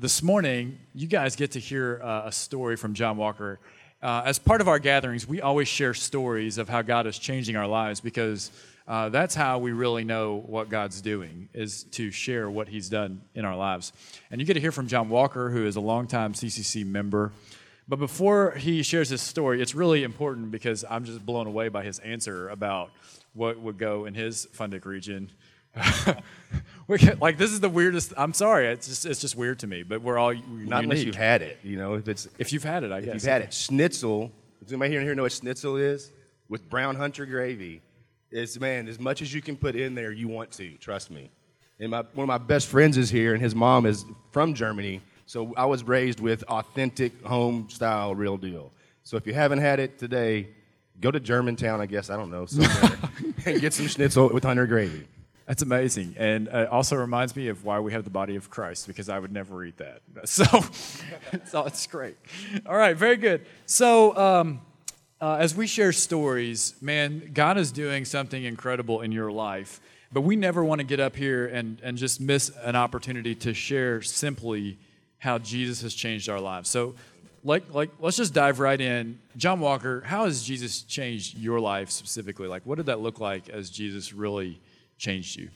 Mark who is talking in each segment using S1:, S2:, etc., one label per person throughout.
S1: this morning, you guys get to hear uh, a story from John Walker. Uh, as part of our gatherings, we always share stories of how God is changing our lives because uh, that's how we really know what God's doing, is to share what He's done in our lives. And you get to hear from John Walker, who is a longtime CCC member. But before he shares his story, it's really important because I'm just blown away by his answer about what would go in his Fundic region. like this is the weirdest. I'm sorry, it's just it's just weird to me. But we're all
S2: Not
S1: unique.
S2: unless you've had it, you know. If it's
S1: if you've had it, I
S2: if
S1: guess
S2: you've had it, schnitzel. Does anybody here, and here know what schnitzel is? With brown hunter gravy, is man as much as you can put in there, you want to. Trust me. And my, one of my best friends is here, and his mom is from Germany. So I was raised with authentic home style, real deal. So if you haven't had it today, go to Germantown, I guess I don't know, somewhere, and get some schnitzel with hunter gravy.
S1: That's amazing, and uh, also reminds me of why we have the body of Christ because I would never eat that. So, so it's great. All right, very good. So, um, uh, as we share stories, man, God is doing something incredible in your life, but we never want to get up here and and just miss an opportunity to share simply how Jesus has changed our lives. So. Like, like, let's just dive right in. John Walker, how has Jesus changed your life specifically? Like, what did that look like as Jesus really changed you?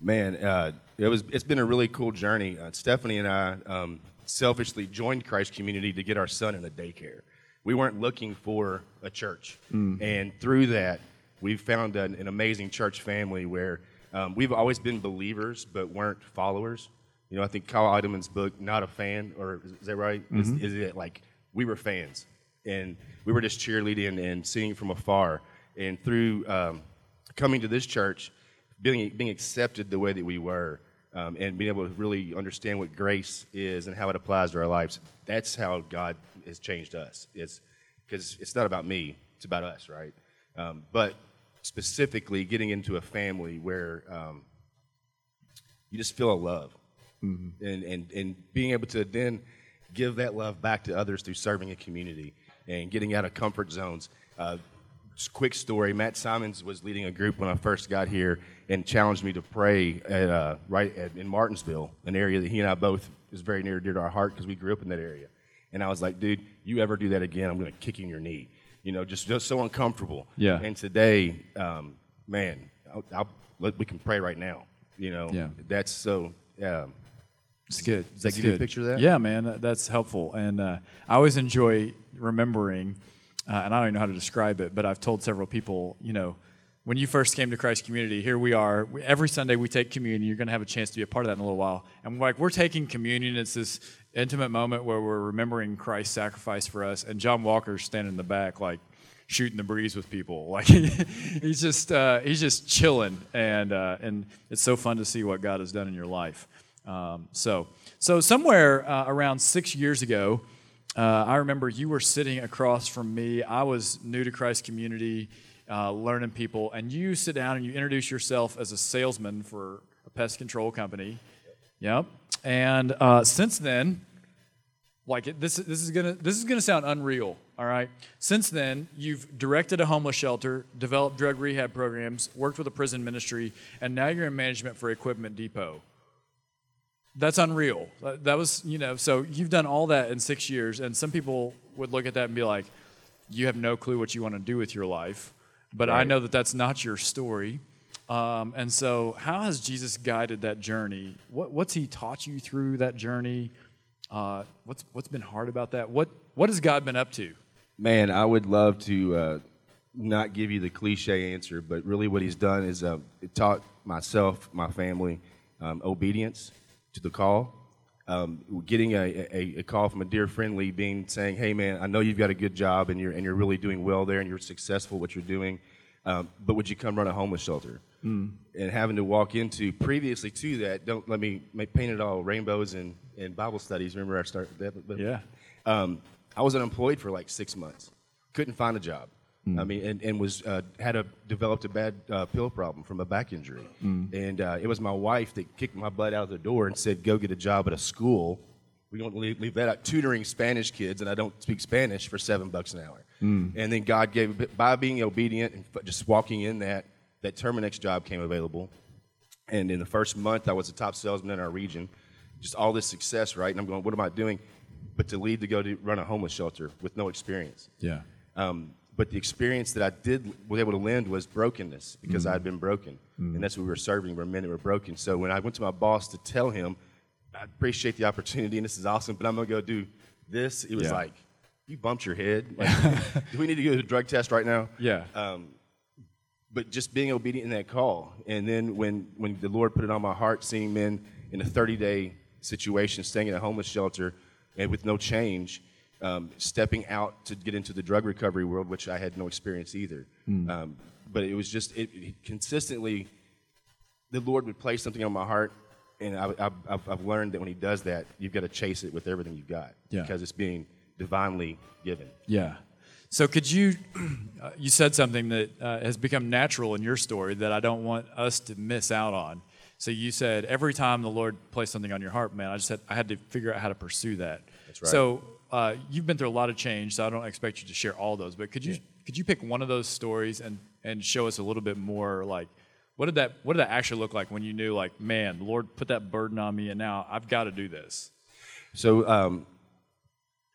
S2: Man, uh, it was. It's been a really cool journey. Uh, Stephanie and I um, selfishly joined Christ Community to get our son in a daycare. We weren't looking for a church, and through that, we found an, an amazing church family where um, we've always been believers but weren't followers. You know, I think Kyle Idleman's book, "Not a Fan," or is that right? Is, is it like we were fans and we were just cheerleading and seeing from afar, and through um, coming to this church being, being accepted the way that we were um, and being able to really understand what grace is and how it applies to our lives that's how god has changed us. It's because it's not about me it's about us right? Um, but specifically getting into a family where um, you just feel a love. And, and, and being able to then give that love back to others through serving a community and getting out of comfort zones uh, quick story matt simons was leading a group when i first got here and challenged me to pray at, uh, right at, in martinsville an area that he and i both is very near and dear to our heart because we grew up in that area and i was like dude you ever do that again i'm going to kick you in your knee you know just, just so uncomfortable
S1: Yeah.
S2: and today um, man I'll, I'll, let, we can pray right now you know
S1: Yeah.
S2: that's so um,
S1: It's good.
S2: Does that
S1: It's
S2: give you a picture of that?
S1: Yeah, man, that's helpful. And uh, I always enjoy remembering, uh, and I don't even know how to describe it, but I've told several people, you know, when you first came to Christ Community, here we are. Every Sunday we take communion. You're going to have a chance to be a part of that in a little while. And like we're taking communion. It's this intimate moment where we're remembering Christ's sacrifice for us. And John Walker's standing in the back, like shooting the breeze with people. Like he's just uh, he's just chilling, and uh, and it's so fun to see what God has done in your life. Um, so so somewhere uh, around six years ago, uh, I remember you were sitting across from me. I was new to Christ Community, uh, learning people, and you sit down and you introduce yourself as a salesman for a pest control company. Yep. And uh, since then, like this, this is gonna this is gonna sound unreal. All right. Since then, you've directed a homeless shelter, developed drug rehab programs, worked with a prison ministry, and now you're in management for Equipment Depot. That's unreal. That was you know. So you've done all that in six years, and some people would look at that and be like, "You have no clue what you want to do with your life." But I know that that's not your story. Um, and so, how has Jesus guided that journey? What, what's He taught you through that journey? Uh, what's what's been hard about that? What what has God been up to?
S2: Man, I would love to uh, not give you the cliche answer, but really what he's done is uh, taught myself, my family, um, obedience to the call. Um, getting a, a, a call from a dear friend, Lee Bean, saying, "Hey, man, I know you've got a good job and you're and you're really doing well there and you're successful what you're doing, um, but would you come run a homeless shelter?" And having to walk into previously to that, don't let me paint it all rainbows and, and Bible studies. Remember, I started that. but-
S1: Yeah.
S2: um, I was unemployed for like six months. Couldn't find a job. I mean, and, and was uh, had a developed a bad uh, pill problem from a back injury, and uh, it was my wife that kicked my butt out of the door and said, "Go get a job at a school." We don't leave, leave that out. Tutoring Spanish kids, and I don't speak Spanish for seven bucks an hour. And then God gave by being obedient and just walking in that that Terminix job came available. And in the first month, I was the top salesman in our region. just all this success, right? And I'm going, what am I doing? But to lead to go to run a homeless shelter with no experience.
S1: Yeah.
S2: Um, but the experience that I did was able to lend was brokenness because I had been broken, and that's what we were serving. We're men that were broken. So when I went to my boss to tell him, I appreciate the opportunity and this is awesome, but I'm gonna go do this. He was
S1: Yeah.
S2: like, "You bumped your head. Like, do we need to go to a drug test right now?"
S1: Yeah.
S2: Um, but just being obedient in that call, and then when when the Lord put it on my heart, seeing men in a 30 day situation, staying in a homeless shelter, and with no change, um, stepping out to get into the drug recovery world, which I had no experience either. Um, but it was just it, it consistently, the Lord would place something on my heart, and I, I've learned that when He does that, you've got to chase it with everything you've got,
S1: Yeah.
S2: because it's being divinely given.
S1: Yeah. So could you, uh, you said something that uh, has become natural in your story that I don't want us to miss out on. So you said every time the Lord placed something on your heart, man, I just had, I had to figure out how to pursue that.
S2: That's right.
S1: So uh, you've been through a lot of change, so I don't expect you to share all those, but could you, could you pick one of those stories and, and show us a little bit more like, what did that, what did that actually look like when you knew like, man, the Lord put that burden on me and now I've got to do this?
S2: So um,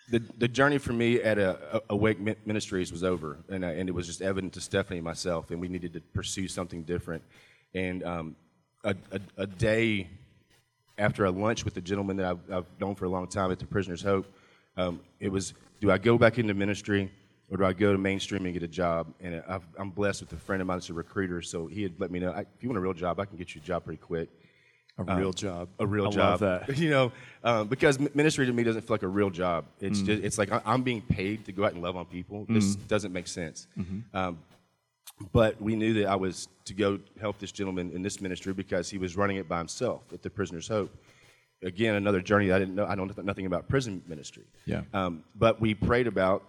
S2: the the journey for me at a, a Awake Ministries was over, and I, and it was just evident to Stephanie and myself, and we needed to pursue something different. And um, a, a, a day after a lunch with a gentleman that I've, I've known for a long time at the Prisoner's Hope, um, it was, do I go back into ministry or do I go to mainstream and get a job? And I've, I'm blessed with a friend of mine that's a recruiter, so he had let me know, I, if you want a real job, I can get you a job pretty quick
S1: A real job.
S2: a real
S1: I
S2: job.
S1: love that.
S2: You know, um, because ministry to me doesn't feel like a real job. It's
S1: Mm.
S2: just it's like I- I'm being paid to go out and love on people. This doesn't make sense.
S1: Mm-hmm.
S2: Um, but we knew that I was to go help this gentleman in this ministry because he was running it by himself at the Prisoner's Hope. Again, another journey that I didn't know. I don't know nothing about prison ministry.
S1: Yeah.
S2: Um, but we prayed about.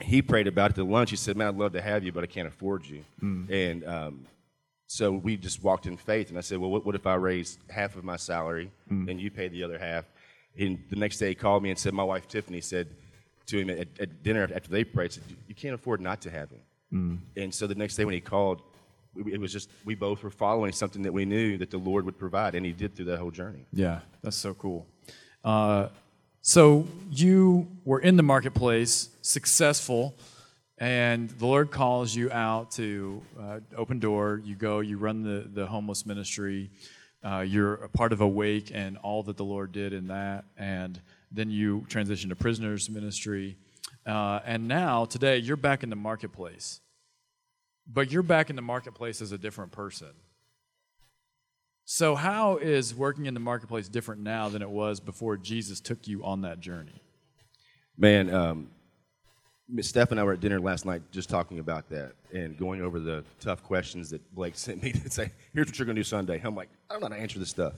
S2: He prayed about it at the lunch. He said, "Man, I'd love to have you, but I can't afford you."
S1: Mm.
S2: And um, so we just walked in faith, and I said, "Well, what, what if I raise half of my salary and you pay the other half?" And the next day, he called me and said, "My wife Tiffany said to him at, at dinner after they prayed, said, you can't afford not to have him." And so the next day when he called, it was just we both were following something that we knew that the Lord would provide, and He did through that whole journey.
S1: Yeah, that's so cool. Uh, so you were in the marketplace, successful, and the Lord calls you out to uh, open door. You go, you run the, the homeless ministry. Uh, you're a part of Awake and all that the Lord did in that. And then you transition to prisoners ministry. Uh, and now, today, you're back in the marketplace. But you're back in the marketplace as a different person. So, how is working in the marketplace different now than it was before Jesus took you on that journey?
S2: Man, um, Steph and I were at dinner last night just talking about that and going over the tough questions that Blake sent me to say, here's what you're going to do Sunday. I'm like, I don't know how to answer this stuff.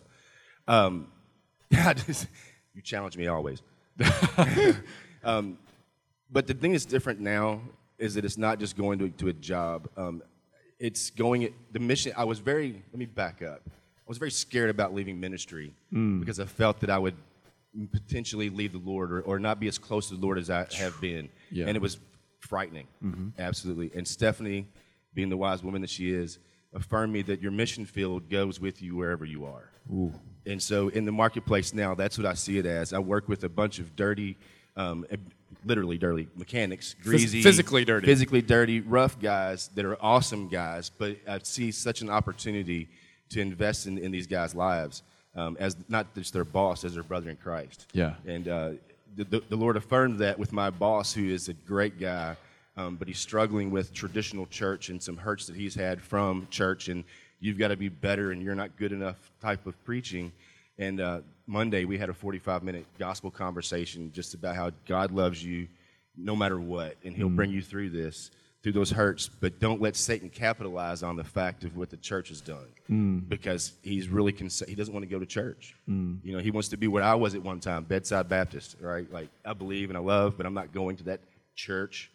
S2: Um, just, you challenge me always. um, but the thing that's different now is that it's not just going to, to a job. Um, it's going, the mission, I was very, let me back up. I was very scared about leaving ministry because I felt that I would potentially leave the Lord or, or not be as close to the Lord as I have been.
S1: Yeah.
S2: And it was frightening, absolutely. And Stephanie, being the wise woman that she is, affirmed me that your mission field goes with you wherever you are. Ooh. And so in the marketplace now, that's what I see it as. I work with a bunch of dirty, um, literally dirty mechanics, greasy,
S1: physically dirty.
S2: physically dirty, rough guys that are awesome guys. But I see such an opportunity to invest in, in these guys' lives um, as not just their boss, as their brother in Christ.
S1: Yeah.
S2: And uh, the, the, the Lord affirmed that with my boss, who is a great guy, um, but he's struggling with traditional church and some hurts that he's had from church. And you've got to be better, and you're not good enough type of preaching. And uh, Monday, we had a 45 minute gospel conversation just about how God loves you no matter what, and He'll mm. bring you through this, through those hurts. But don't let Satan capitalize on the fact of what the church has done, mm. because he's really cons- he doesn't want to go to church. Mm. You know, he wants to be what I was at one time, bedside Baptist, right? Like I believe and I love, but I'm not going to that church.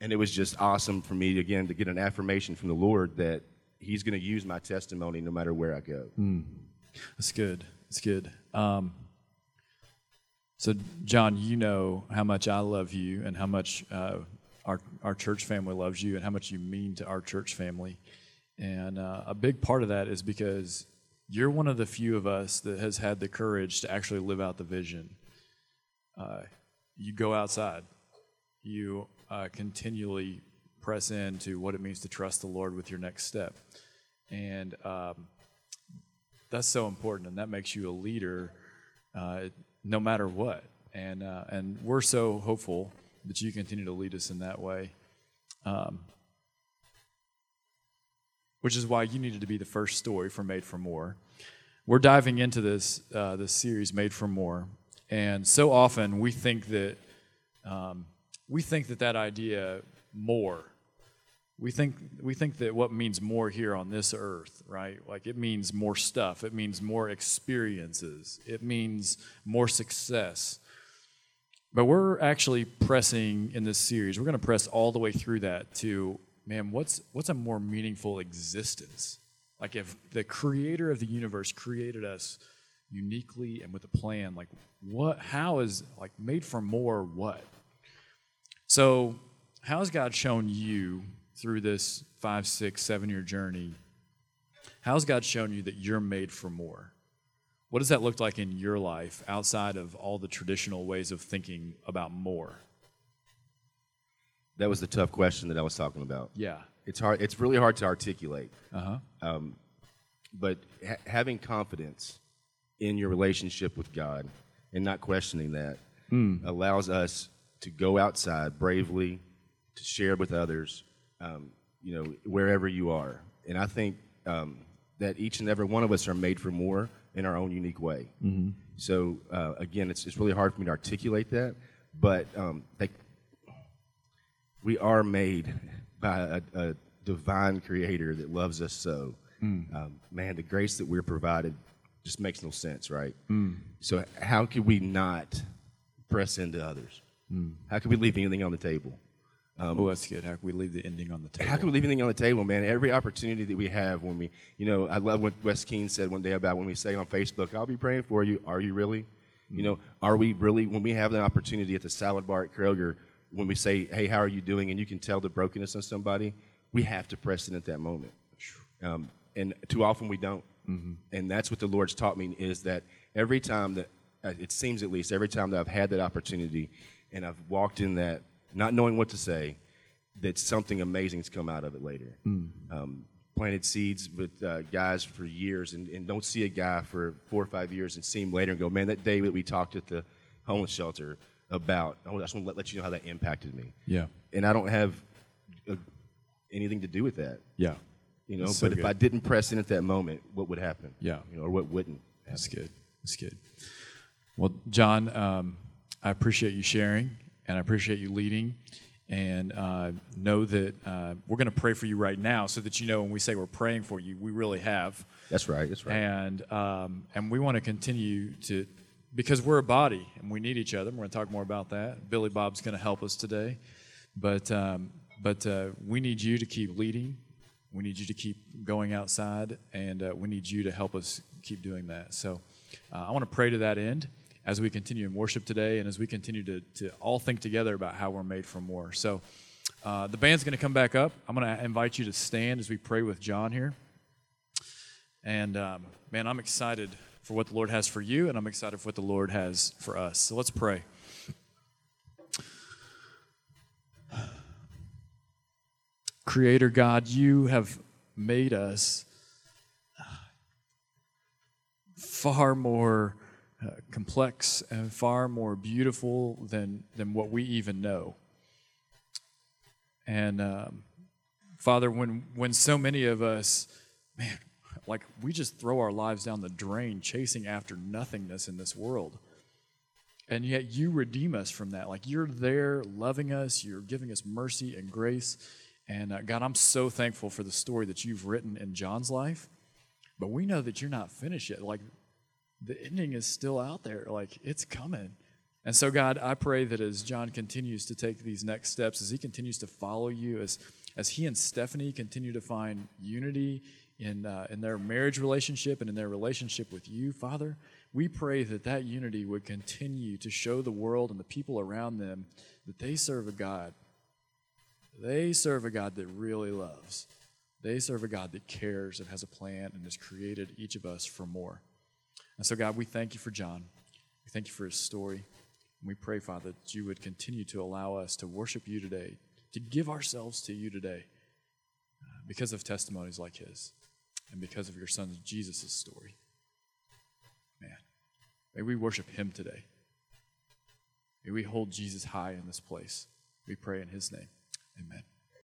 S2: And it was just awesome for me again to get an affirmation from the Lord that He's going to use my testimony no matter where I go.
S1: That's good. That's good. Um, so, John, you know how much I love you and how much uh, our, our church family loves you and how much you mean to our church family. And uh, a big part of that is because you're one of the few of us that has had the courage to actually live out the vision. Uh, you go outside, you uh, continually press into what it means to trust the Lord with your next step. And um, that's so important, and that makes you a leader uh, no matter what. And, uh, and we're so hopeful that you continue to lead us in that way. Um, which is why you needed to be the first story for Made for More. We're diving into this uh, this series, Made for More, and so often we think that um, we think that that idea more. We think we think that what means more here on this earth, right? Like it means more stuff. It means more experiences. It means more success. But we're actually pressing in this series. We're going to press all the way through that to man, what's what's a more meaningful existence? Like if the creator of the universe created us uniquely and with a plan, like what how is like made for more what? So how has God shown you through this five, six, seven year journey? How's God shown you that you're made for more? What does that look like in your life outside of all the traditional ways of thinking about more?
S2: That was the tough question that I was talking about.
S1: Yeah.
S2: It's hard. It's really hard to articulate.
S1: Uh huh.
S2: But ha- having confidence in your relationship with God and not questioning that allows us to go outside bravely, to share with others, um, you know, wherever you are. And I think um, that each and every one of us are made for more in our own unique way. So uh, again, it's, it's really hard for me to articulate that, but um, like we are made by a, a divine creator that loves us so. Um, man, the grace that we're provided just makes no sense, right? So, how could we not press into others? How can we leave anything on the table?
S1: Oh, that's good. How can we leave the ending on the table?
S2: How can we leave anything on the table, man? Every opportunity that we have when we, you know, I love what Wes Keene said one day about when we say on Facebook, I'll be praying for you. Are you really? You know, are we really, when we have the opportunity at the salad bar at Kroger, when we say, hey, how are you doing? And you can tell the brokenness in somebody, we have to press in at that moment. Um, and too often we don't. And that's what the Lord's taught me is that every time that, uh, it seems at least, every time that I've had that opportunity and I've walked in that, not knowing what to say, that something amazing has come out of it later. Um, planted seeds with uh, guys for years and, and don't see a guy for four or five years and see him later and go, man, that day that we talked at the homeless shelter about, I just want to let, let you know how that impacted me.
S1: Yeah.
S2: And I don't have uh, anything to do with that.
S1: Yeah.
S2: You know,
S1: so
S2: but if. I didn't press in at that moment, what would happen?
S1: Yeah.
S2: You know, or what wouldn't happen?
S1: That's good. That's good. Well, John, um, I appreciate you sharing and I appreciate you leading. And uh, know that uh, we're going to pray for you right now so that you know when we say we're praying for you, we really have.
S2: That's right. That's right.
S1: And, um, and we want to continue to, because we're a body and we need each other. We're going to talk more about that. Billy Bob's going to help us today. But, um, but uh, we need you to keep leading. We need you to keep going outside, and uh, we need you to help us keep doing that. So uh, I want to pray to that end as we continue in worship today and as we continue to, to all think together about how we're made for more. So uh, the band's going to come back up. I'm going to invite you to stand as we pray with John here. And um, man, I'm excited for what the Lord has for you, and I'm excited for what the Lord has for us. So let's pray. Creator God, you have made us far more uh, complex and far more beautiful than, than what we even know. And um, Father, when, when so many of us, man, like we just throw our lives down the drain chasing after nothingness in this world. And yet you redeem us from that. Like you're there loving us, you're giving us mercy and grace. And uh, God, I'm so thankful for the story that you've written in John's life. But we know that you're not finished yet. Like the ending is still out there. Like it's coming. And so, God, I pray that as John continues to take these next steps, as he continues to follow you, as, as he and Stephanie continue to find unity in, uh, in their marriage relationship and in their relationship with you, Father, we pray that that unity would continue to show the world and the people around them that they serve a God. They serve a God that really loves. They serve a God that cares and has a plan and has created each of us for more. And so, God, we thank you for John. We thank you for his story. And we pray, Father, that you would continue to allow us to worship you today, to give ourselves to you today uh, because of testimonies like his and because of your son Jesus' story. Man, may we worship him today. May we hold Jesus high in this place. We pray in his name. Amen.